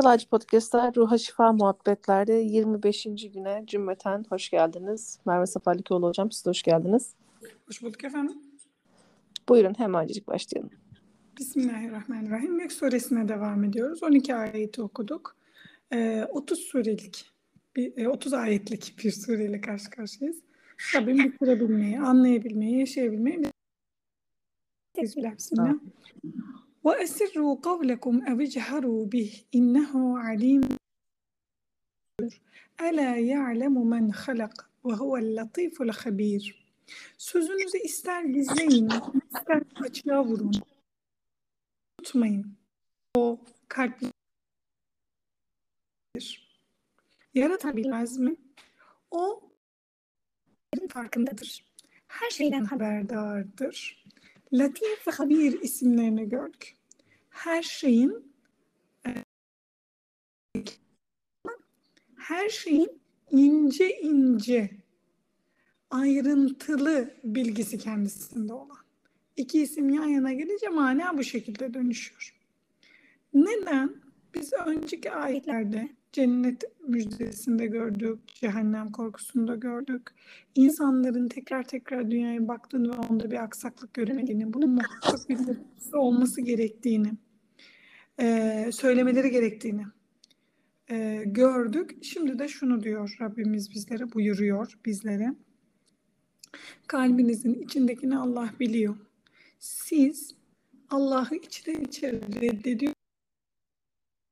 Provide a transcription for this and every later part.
Çalacı Podcast'ta Ruha Şifa Muhabbetler'de 25. güne cümleten hoş geldiniz. Merve Safalikoğlu hocam siz de hoş geldiniz. Hoş bulduk efendim. Buyurun hemencik başlayalım. Bismillahirrahmanirrahim. Mülk suresine devam ediyoruz. 12 ayeti okuduk. Ee, 30 surelik, bir, 30 e, ayetlik bir sureyle karşı karşıyayız. Rabbim bitirebilmeyi, anlayabilmeyi, yaşayabilmeyi Bismillah. وَأَسِرُّوا قَوْلَكُمْ اَوْ اجْهَرُوا بِهِ اِنَّهُ عَلِيمٌ أَلَا يَعْلَمُ مَنْ خَلَقَ وَهُوَ اللَّطِيفُ الْخَبِيرُ Sözünüzü ister gizleyin, ister açığa vurun. Unutmayın. O kalpli yaratabilmez mi? O farkındadır. Her şeyden haberdardır. Latif ve Habir isimlerini gördük. Her şeyin her şeyin ince ince ayrıntılı bilgisi kendisinde olan. İki isim yan yana gelince mana bu şekilde dönüşüyor. Neden? Biz önceki ayetlerde cennet müjdesinde gördük, cehennem korkusunda gördük. İnsanların tekrar tekrar dünyaya baktığını ve onda bir aksaklık göremediğini, bunun muhakkak bir olması gerektiğini, e, söylemeleri gerektiğini e, gördük. Şimdi de şunu diyor Rabbimiz bizlere, buyuruyor bizlere. Kalbinizin içindekini Allah biliyor. Siz Allah'ı içten içe reddediyor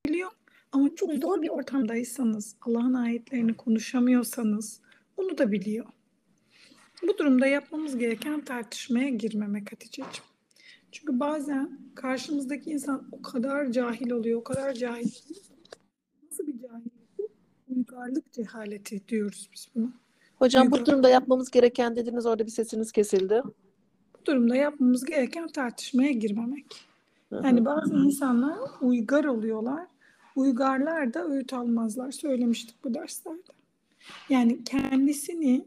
biliyor ama çok zor bir ortamdaysanız, Allah'ın ayetlerini konuşamıyorsanız onu da biliyor. Bu durumda yapmamız gereken tartışmaya girmemek Hatice'ciğim. Çünkü bazen karşımızdaki insan o kadar cahil oluyor, o kadar cahil. Nasıl bir cahillik? Uygarlık cehaleti diyoruz biz buna. Hocam bu durumda yapmamız gereken dediniz orada bir sesiniz kesildi. Bu durumda yapmamız gereken tartışmaya girmemek. Yani bazı insanlar uygar oluyorlar. Uygarlar da öğüt almazlar. Söylemiştik bu derslerde. Yani kendisini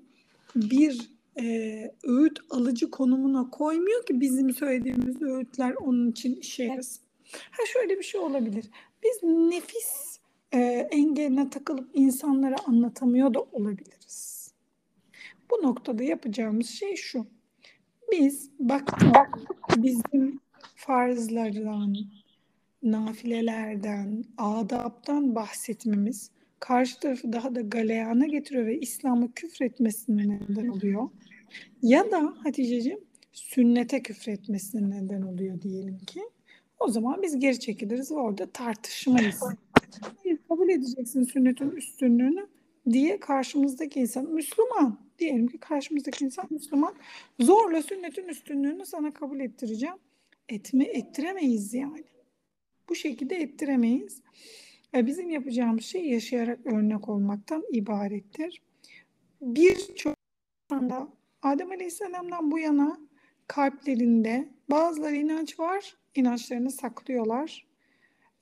bir e, öğüt alıcı konumuna koymuyor ki bizim söylediğimiz öğütler onun için işe yarasın. Ha şöyle bir şey olabilir. Biz nefis e, engeline takılıp insanlara anlatamıyor da olabiliriz. Bu noktada yapacağımız şey şu. Biz baktık bizim farzlardan, nafilelerden, adaptan bahsetmemiz karşı tarafı daha da galeyana getiriyor ve İslam'ı küfretmesine neden oluyor. Ya da Hatice'ciğim sünnete küfretmesine neden oluyor diyelim ki. O zaman biz geri çekiliriz ve orada tartışmayız. kabul edeceksin sünnetin üstünlüğünü diye karşımızdaki insan Müslüman diyelim ki karşımızdaki insan Müslüman zorla sünnetin üstünlüğünü sana kabul ettireceğim. Etme ettiremeyiz yani. Bu şekilde ettiremeyiz. E bizim yapacağımız şey yaşayarak örnek olmaktan ibarettir. Birçok insanda Adem Aleyhisselam'dan bu yana kalplerinde bazıları inanç var, inançlarını saklıyorlar.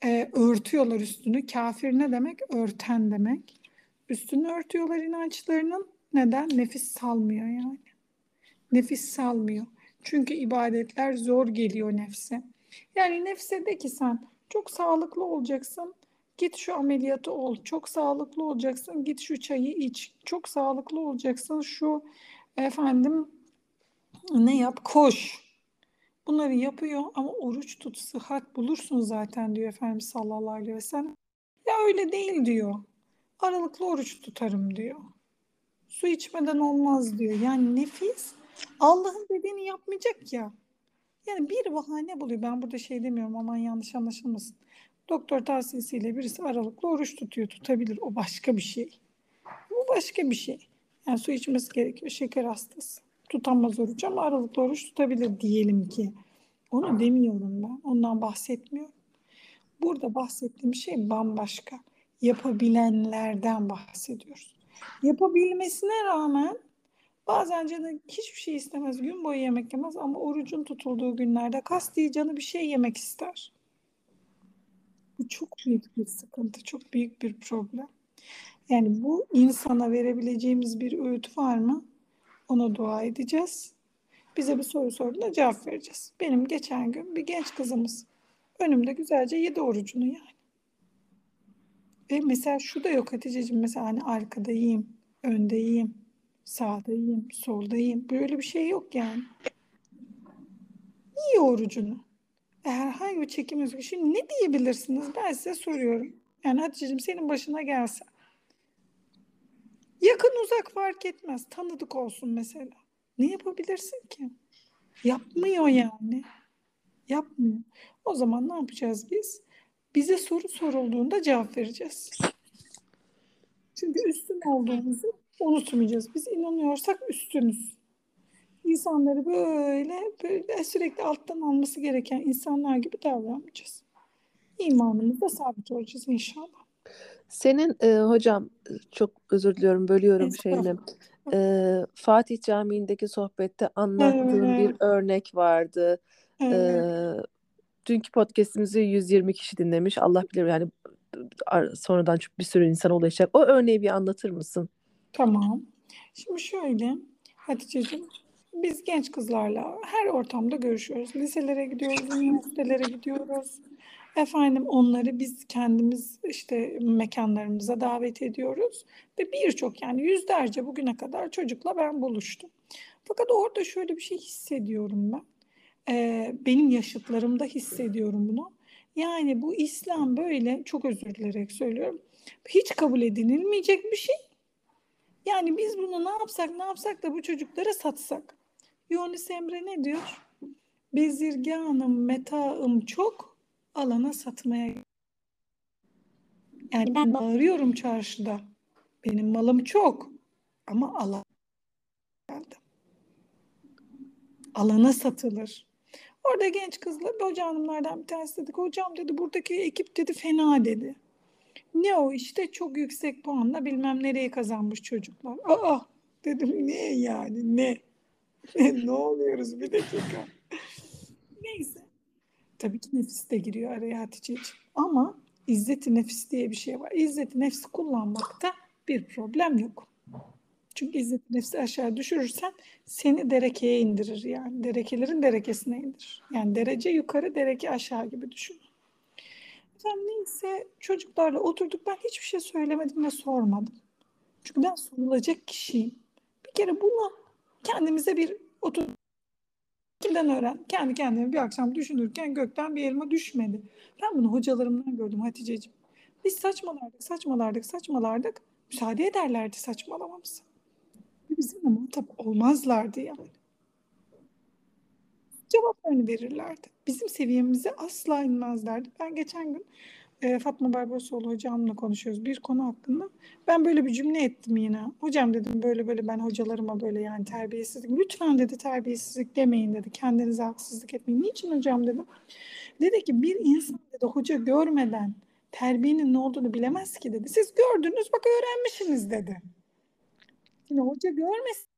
E, örtüyorlar üstünü. Kafir ne demek? Örten demek. Üstünü örtüyorlar inançlarının. Neden? Nefis salmıyor yani. Nefis salmıyor. Çünkü ibadetler zor geliyor nefse. Yani nefse de ki sen çok sağlıklı olacaksın. Git şu ameliyatı ol. Çok sağlıklı olacaksın. Git şu çayı iç. Çok sağlıklı olacaksın. Şu efendim ne yap? Koş. Bunları yapıyor ama oruç tut, sıhhat bulursun zaten diyor Efendimiz sallallahu aleyhi ve sellem. Ya öyle değil diyor. Aralıklı oruç tutarım diyor. Su içmeden olmaz diyor. Yani nefis Allah'ın dediğini yapmayacak ya. Yani bir bahane buluyor. Ben burada şey demiyorum aman yanlış anlaşılmasın. Doktor tavsiyesiyle birisi aralıklı oruç tutuyor. Tutabilir. O başka bir şey. Bu başka bir şey. Yani su içmesi gerekiyor. Şeker hastası. Tutamaz oruç ama aralıklı oruç tutabilir diyelim ki. Onu demiyorum ben. Ondan bahsetmiyorum. Burada bahsettiğim şey bambaşka. Yapabilenlerden bahsediyoruz. Yapabilmesine rağmen bazen canı hiçbir şey istemez. Gün boyu yemek yemez ama orucun tutulduğu günlerde kasti canı bir şey yemek ister. Bu çok büyük bir sıkıntı, çok büyük bir problem. Yani bu insana verebileceğimiz bir öğüt var mı? Ona dua edeceğiz. Bize bir soru sorduğunda cevap vereceğiz. Benim geçen gün bir genç kızımız önümde güzelce yedi orucunu yani. Ve mesela şu da yok Hatice'ciğim mesela hani arkadayım, öndeyim, sağdayım, soldayım. Böyle bir şey yok yani. İyi orucunu. Herhangi bir çekim özgü. Şimdi ne diyebilirsiniz? Ben size soruyorum. Yani Hatice'ciğim senin başına gelse. Yakın uzak fark etmez. Tanıdık olsun mesela. Ne yapabilirsin ki? Yapmıyor yani. Yapmıyor. O zaman ne yapacağız biz? Bize soru sorulduğunda cevap vereceğiz. Çünkü üstün olduğumuzu unutmayacağız. Biz inanıyorsak üstünüz. İnsanları böyle, böyle sürekli alttan alması gereken insanlar gibi davranmayacağız. İmanımızda sabit olacağız inşallah. Senin e, hocam çok özür diliyorum bölüyorum şeyini. E, Fatih Camii'ndeki sohbette anlattığın Evet. bir örnek vardı. E, Evet. dünkü podcast'imizi 120 kişi dinlemiş. Allah bilir yani sonradan çok bir sürü insana ulaşacak. O örneği bir anlatır mısın? Tamam. Şimdi şöyle Hatice'ciğim biz genç kızlarla her ortamda görüşüyoruz. Liselere gidiyoruz, üniversitelere gidiyoruz. Efendim onları biz kendimiz işte mekanlarımıza davet ediyoruz. Ve birçok yani yüzlerce bugüne kadar çocukla ben buluştum. Fakat orada şöyle bir şey hissediyorum ben. Ee, benim yaşıtlarımda hissediyorum bunu. Yani bu İslam böyle çok özür dilerek söylüyorum. Hiç kabul edilmeyecek bir şey. Yani biz bunu ne yapsak ne yapsak da bu çocuklara satsak. Yunus Emre ne diyor? Bezirganım, metaım çok, alana satmaya. Yani ben bağırıyorum çarşıda. Benim malım çok ama alan geldi. Alana satılır. Orada genç kızla hoca hanımlardan bir tanesi dedik. Hocam dedi buradaki ekip dedi fena dedi. Ne o işte çok yüksek puanla bilmem nereye kazanmış çocuklar. Aa dedim ne yani ne? ne oluyoruz bir dakika. Neyse. Tabii ki nefis de giriyor araya Hatice'ciğim. Ama izzeti nefis diye bir şey var. İzzeti nefsi kullanmakta bir problem yok. Çünkü izzeti nefsi aşağı düşürürsen seni derekeye indirir yani. Derekelerin derekesine indirir. Yani derece yukarı, dereke aşağı gibi düşün. Efendim neyse çocuklarla oturduk. Ben hiçbir şey söylemedim ve sormadım. Çünkü ben sorulacak kişiyim. Bir kere bunu kendimize bir otur kimden öğren? Kendi kendime bir akşam düşünürken gökten bir elma düşmedi. Ben bunu hocalarımdan gördüm Hatice'ciğim. Biz saçmalardık, saçmalardık, saçmalardık. Müsaade ederlerdi saçmalamamıza. Bizimle muhatap olmazlardı yani. Cevaplarını verirlerdi. Bizim seviyemize asla inmezlerdi. Ben geçen gün e, Fatma Barbarosoğlu hocamla konuşuyoruz bir konu hakkında. Ben böyle bir cümle ettim yine. Hocam dedim böyle böyle ben hocalarıma böyle yani terbiyesizlik. Lütfen dedi terbiyesizlik demeyin dedi. Kendinize haksızlık etmeyin. Niçin hocam dedim. Dedi ki bir insan dedi hoca görmeden terbiyenin ne olduğunu bilemez ki dedi. Siz gördünüz bak öğrenmişsiniz dedi. Şimdi hoca görmesin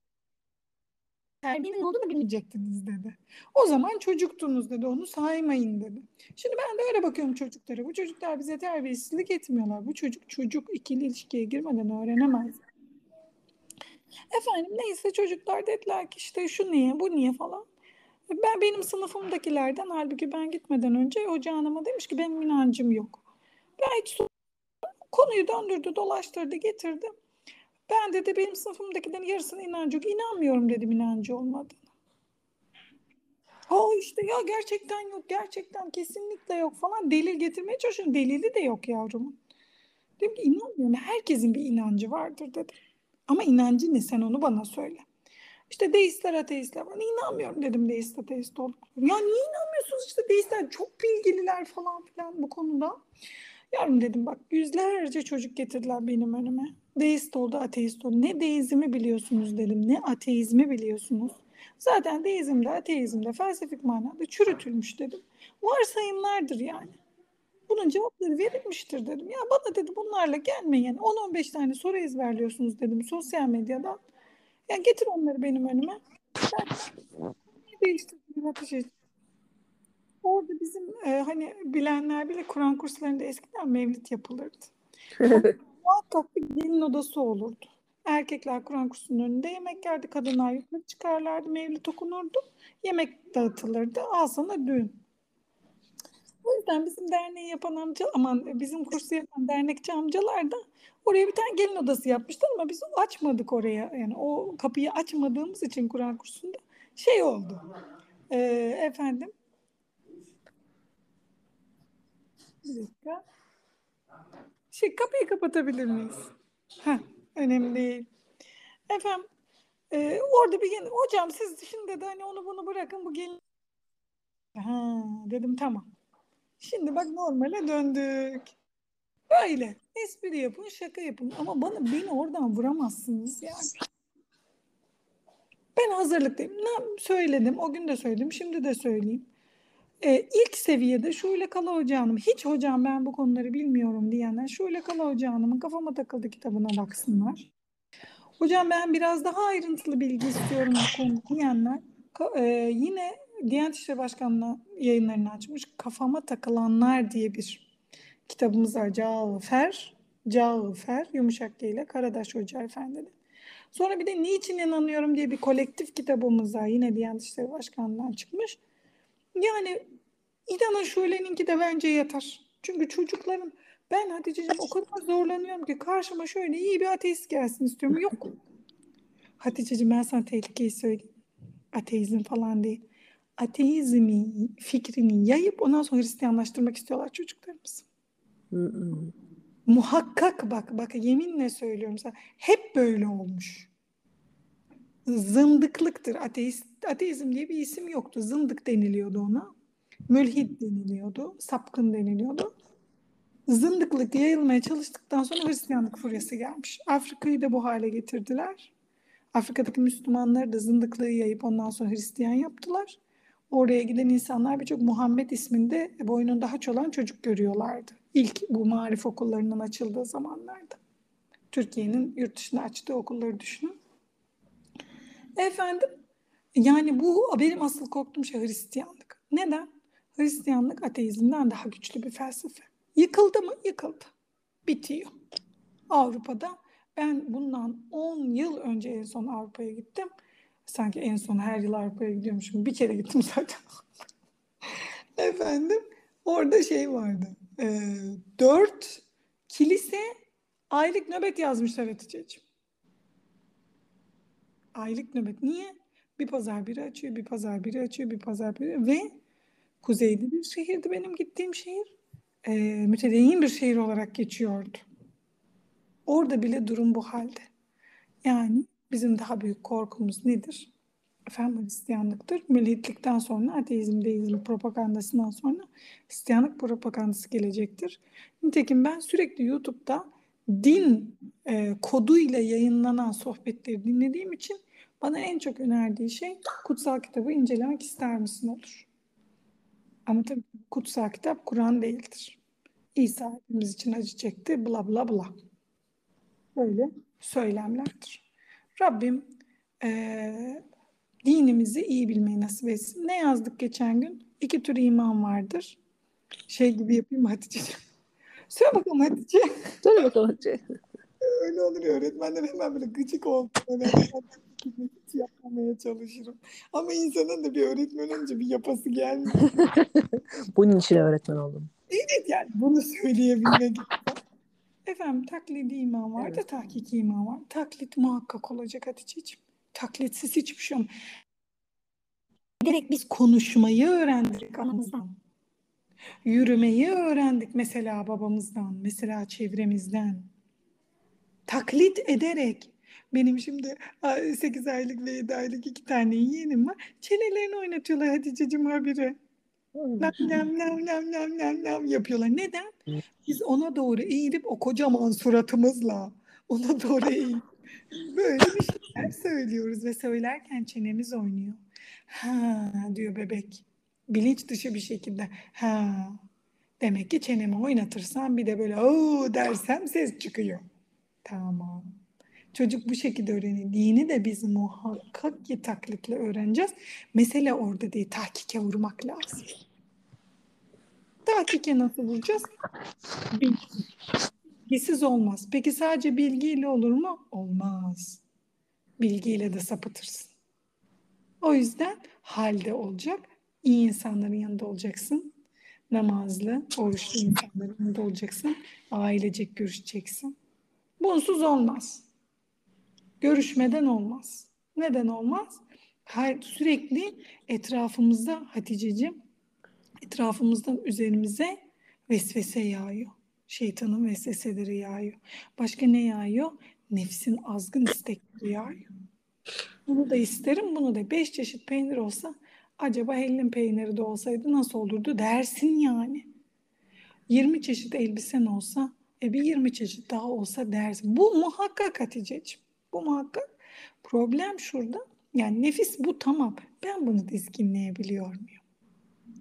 terbiyenin olduğunu bilmeyecektiniz dedi. O zaman çocuktunuz dedi. Onu saymayın dedi. Şimdi ben de öyle bakıyorum çocuklara. Bu çocuklar bize terbiyesizlik etmiyorlar. Bu çocuk çocuk ikili ilişkiye girmeden öğrenemez. Efendim neyse çocuklar dediler ki işte şu niye bu niye falan. Ben benim sınıfımdakilerden halbuki ben gitmeden önce hoca hanıma demiş ki benim inancım yok. Ben hiç konuyu döndürdü dolaştırdı getirdi. Ben dedi benim sınıfımdakilerin yarısının inancı yok. İnanmıyorum dedim inancı olmadığını. Aa işte ya gerçekten yok, gerçekten kesinlikle yok falan delil getirmeye çalışıyorum. Delili de yok yavrumun. Dedim ki inanmıyorum. Herkesin bir inancı vardır dedim. Ama inancı ne sen onu bana söyle. İşte deistler, ateistler var. İnanmıyorum dedim deist, ateist olduklarına. Ya niye inanmıyorsunuz işte deistler çok bilgililer falan filan bu konuda. Yavrum dedim bak yüzlerce çocuk getirdiler benim önüme. Deist oldu, ateist oldu. Ne deizmi biliyorsunuz dedim, ne ateizmi biliyorsunuz. Zaten deizmde, ateizmde felsefik manada çürütülmüş dedim. Varsayımlardır yani. Bunun cevapları verilmiştir dedim. Ya bana dedi bunlarla gelmeyin. 10-15 tane soru ezberliyorsunuz dedim sosyal medyadan. Ya getir onları benim önüme. Ben ne değiştirdim ateş Orada bizim e, hani bilenler bile Kur'an kurslarında eskiden mevlit yapılırdı. Muhakkak bir gelin odası olurdu. Erkekler Kur'an kursunun önünde yemek yerdi. Kadınlar yukarı çıkarlardı. Mevlit okunurdu. Yemek dağıtılırdı. Al sana düğün. O yüzden bizim derneği yapan amca, aman bizim kursu yapan dernekçi amcalar da oraya bir tane gelin odası yapmışlar ama biz açmadık oraya. Yani o kapıyı açmadığımız için Kur'an kursunda şey oldu. Ee, efendim. Bir dakika. Şey kapıyı kapatabilir miyiz? Ha, önemli değil. Efendim e, orada bir gelin. Hocam siz şimdi de hani onu bunu bırakın bu gelin. Ha, dedim tamam. Şimdi bak normale döndük. Böyle espri yapın, şaka yapın ama bana beni oradan vuramazsınız yani. Ben hazırlıktayım. Ne söyledim, o gün de söyledim, şimdi de söyleyeyim. Ee, ilk seviyede Şule Kala Hoca Hanım, hiç hocam ben bu konuları bilmiyorum diyenler Şule Kala Hoca Hanım'ın kafama takıldı kitabına baksınlar. Hocam ben biraz daha ayrıntılı bilgi istiyorum bu konuda diyenler e, yine Diyanet İşleri Başkanlığı yayınlarını açmış Kafama Takılanlar diye bir kitabımız var. Cağıfer, Cağıfer, Yumuşak ile Karadaş Hoca Efendi'nin. Sonra bir de Niçin İnanıyorum diye bir kolektif kitabımız var. Yine Diyanet İşleri Başkanlığı'ndan çıkmış. Yani İnanın Şule'ninki de bence yeter. Çünkü çocukların ben Hatice'ciğim o kadar zorlanıyorum ki karşıma şöyle iyi bir ateist gelsin istiyorum. Yok. Hatice'ciğim ben sana tehlikeyi söyleyeyim. Ateizm falan değil. Ateizmi fikrini yayıp ondan sonra Hristiyanlaştırmak istiyorlar çocuklarımız. Muhakkak bak bak yeminle söylüyorum sana. Hep böyle olmuş. Zındıklıktır. Ateist, ateizm diye bir isim yoktu. Zındık deniliyordu ona. Mülhid deniliyordu. Sapkın deniliyordu zındıklık yayılmaya çalıştıktan sonra Hristiyanlık furyası gelmiş. Afrika'yı da bu hale getirdiler. Afrika'daki Müslümanları da zındıklığı yayıp ondan sonra Hristiyan yaptılar. Oraya giden insanlar birçok Muhammed isminde boynunda haç olan çocuk görüyorlardı. İlk bu marif okullarının açıldığı zamanlarda. Türkiye'nin yurt dışına açtığı okulları düşünün. Efendim, yani bu benim asıl korktuğum şey Hristiyanlık. Neden? Hristiyanlık ateizmden daha güçlü bir felsefe. Yıkıldı mı? Yıkıldı. Bitiyor. Avrupa'da ben bundan 10 yıl önce en son Avrupa'ya gittim. Sanki en son her yıl Avrupa'ya gidiyormuşum. Bir kere gittim zaten. Efendim orada şey vardı. E, dört kilise aylık nöbet yazmışlar Hatice'ciğim. Aylık nöbet. Niye? Bir pazar biri açıyor, bir pazar biri açıyor, bir pazar biri ve kuzeyde bir şehirdi benim gittiğim şehir e, mütedeyyin bir şehir olarak geçiyordu. Orada bile durum bu halde. Yani bizim daha büyük korkumuz nedir? Efendim Hristiyanlıktır. Milliyetlikten sonra ateizm, deizm propagandasından sonra Hristiyanlık propagandası gelecektir. Nitekim ben sürekli YouTube'da din e, koduyla yayınlanan sohbetleri dinlediğim için bana en çok önerdiği şey kutsal kitabı incelemek ister misin olur. Ama tabii kutsal kitap Kur'an değildir. İsa hepimiz için acı çekti bla bla bla. Böyle söylemlerdir. Rabbim e, dinimizi iyi bilmeyi nasip etsin. Ne yazdık geçen gün? İki tür iman vardır. Şey gibi yapayım Hatice. Söyle bakalım Hatice. Söyle bakalım Hatice. Öyle olur ya öğretmenler hemen böyle gıcık oldu. hiç yapmamaya çalışırım. Ama insanın da bir öğretmen önce bir yapası gelmiyor. Bunun için öğretmen oldum. Evet yani bunu söyleyebilmek. Efendim taklidi iman var da evet. tahkiki iman var. Taklit muhakkak olacak Hatice'ciğim. Taklitsiz hiçbir şey olmaz. Direkt biz konuşmayı öğrendik anamızdan. Yürümeyi öğrendik mesela babamızdan, mesela çevremizden. Taklit ederek benim şimdi 8 aylık ve 7 aylık iki tane yeğenim var. Çenelerini oynatıyorlar Hatice'cim habire. Nam nam nam nam nam nam nam yapıyorlar. Neden? Biz ona doğru eğilip o kocaman suratımızla ona doğru eğilip böyle bir şeyler söylüyoruz ve söylerken çenemiz oynuyor. Ha diyor bebek. Bilinç dışı bir şekilde. Ha demek ki çenemi oynatırsam bir de böyle o dersem ses çıkıyor. Tamam. Çocuk bu şekilde öğreniyor. Dini de biz muhakkak ki taklitle öğreneceğiz. Mesele orada değil. Tahkike vurmak lazım. Tahkike nasıl vuracağız? Bilgi. Bilgisiz olmaz. Peki sadece bilgiyle olur mu? Olmaz. Bilgiyle de sapıtırsın. O yüzden halde olacak. İyi insanların yanında olacaksın. namazlı, oruçlu insanların yanında olacaksın. Ailecek görüşeceksin. Bunsuz olmaz. Görüşmeden olmaz. Neden olmaz? Her sürekli etrafımızda Haticeciğim etrafımızdan üzerimize vesvese yağıyor. Şeytanın vesveseleri yağıyor. Başka ne yağıyor? Nefsin azgın istekleri yağıyor. Bunu da isterim, bunu da. Beş çeşit peynir olsa acaba hellim peyniri de olsaydı nasıl olurdu dersin yani. 20 çeşit elbisen olsa e bir 20 çeşit daha olsa dersin. Bu muhakkak Hatice'ciğim. Bu muhakkak. Problem şurada. Yani nefis bu tamam. Ben bunu dizginleyebiliyor muyum?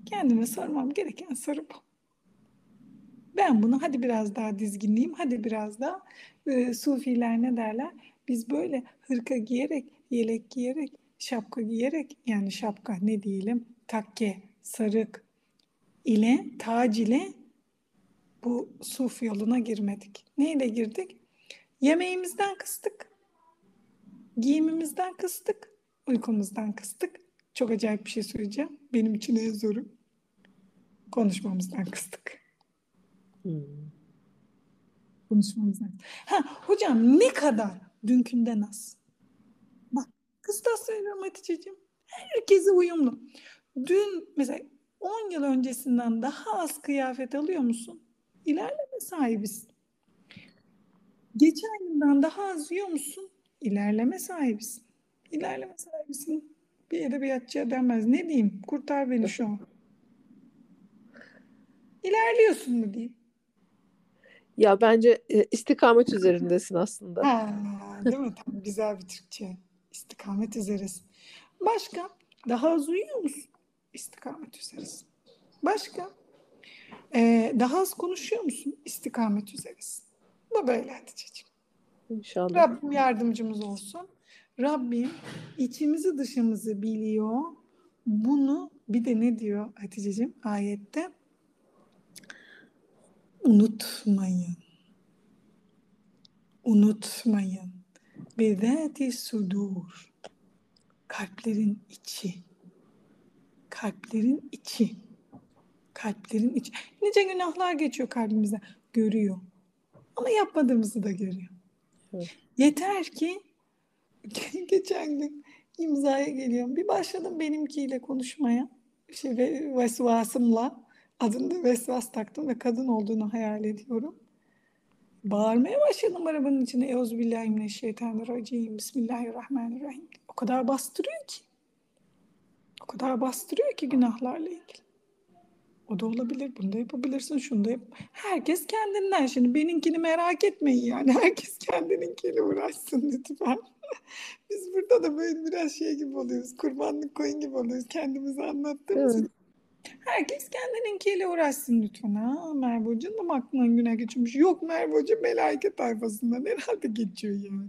Kendime sormam gereken soru bu. Ben bunu hadi biraz daha dizginleyeyim, hadi biraz daha e, sufiler ne derler? Biz böyle hırka giyerek, yelek giyerek, şapka giyerek yani şapka ne diyelim takke, sarık ile tac ile bu suf yoluna girmedik. Neyle girdik? Yemeğimizden kıstık. Giyimimizden kıstık. Uykumuzdan kıstık. Çok acayip bir şey söyleyeceğim. Benim için en zoru. Konuşmamızdan kıstık. Hmm. Konuşmamızdan. Ha, hocam ne kadar dünkünden az. Bak kıstas söylüyorum Hatice'ciğim. Herkese uyumlu. Dün mesela 10 yıl öncesinden daha az kıyafet alıyor musun? İlerleme sahibisin. Geçen günden daha az yiyor musun? İlerleme sahibisin. İlerleme sahibisin. Bir edebiyatçıya denmez. Ne diyeyim? Kurtar beni şu an. İlerliyorsun mu diyeyim? Ya bence e, istikamet üzerindesin aslında. Ha, değil mi? Tam güzel bir Türkçe. İstikamet üzeresin. Başka? Daha az uyuyor musun? İstikamet üzeresin. Başka? Ee, daha az konuşuyor musun? İstikamet üzeresin. Bu böyle Hatice'ciğim. İnşallah. Rabbim yardımcımız olsun. Rabbim içimizi dışımızı biliyor. Bunu bir de ne diyor Hatice'ciğim ayette? Unutmayın. Unutmayın. Bedati sudur. Kalplerin içi. Kalplerin içi. Kalplerin içi. Nice günahlar geçiyor kalbimize. Görüyor. Ama yapmadığımızı da görüyor. Yeter ki geçen gün imzaya geliyorum. Bir başladım benimkiyle konuşmaya. Şey, ve- vesvasımla. Adını vesvas taktım ve kadın olduğunu hayal ediyorum. Bağırmaya başladım arabanın içine. Euzubillahimineşşeytanirracim. Bismillahirrahmanirrahim. O kadar bastırıyor ki. O kadar bastırıyor ki günahlarla ilgili. O da olabilir. Bunu da yapabilirsin. Şunu da yap. Herkes kendinden. Şimdi benimkini merak etmeyin yani. Herkes kendininkiyle uğraşsın lütfen. Biz burada da böyle biraz şey gibi oluyoruz. Kurbanlık koyun gibi oluyoruz. Kendimizi anlattığımız Evet. Herkes kendininkiyle uğraşsın lütfen. Ha, Merve Hoca'nın da mı aklından güne geçirmiş? Yok Merve Hoca melaike tayfasından herhalde geçiyor yani.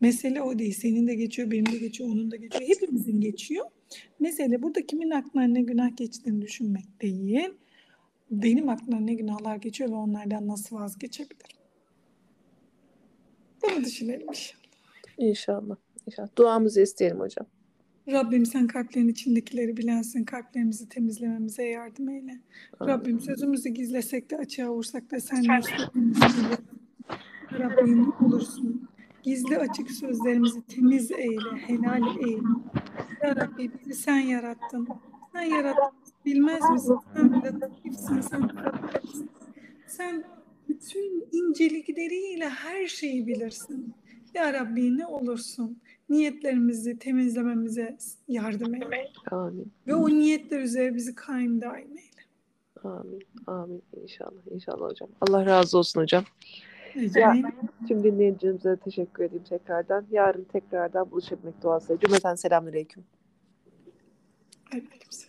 Mesele o değil. Senin de geçiyor, benim de geçiyor, onun da geçiyor. Hepimizin geçiyor. Mesele burada kimin aklına ne günah geçtiğini düşünmek değil. Benim aklımdan ne günahlar geçiyor ve onlardan nasıl vazgeçebilirim? Bunu düşünelim inşallah. İnşallah. İnşallah. Duamızı isteyelim hocam. Rabbim sen kalplerin içindekileri bilensin. Kalplerimizi temizlememize yardım eyle. Amin. Rabbim sözümüzü gizlesek de açığa vursak da sen. Rabbim olursun. Gizli açık sözlerimizi temiz eyle, helal eyle. Ya Rabbi bizi sen yarattın. Sen yarattın. Bilmez misin? Sen latifsin, sen. Sen bütün incelikleriyle her şeyi bilirsin. Ya Rabbi ne olursun niyetlerimizi temizlememize yardım eyle. Amin. Ve o niyetler üzere bizi kaim daim eyle. Amin. Amin. İnşallah. İnşallah hocam. Allah razı olsun hocam. Ecmaîn. Tüm dinleyicilerimize teşekkür edeyim tekrardan. Yarın tekrardan buluşabilmek duasıyla. Cümleten selamünaleyküm. Aleykümselam.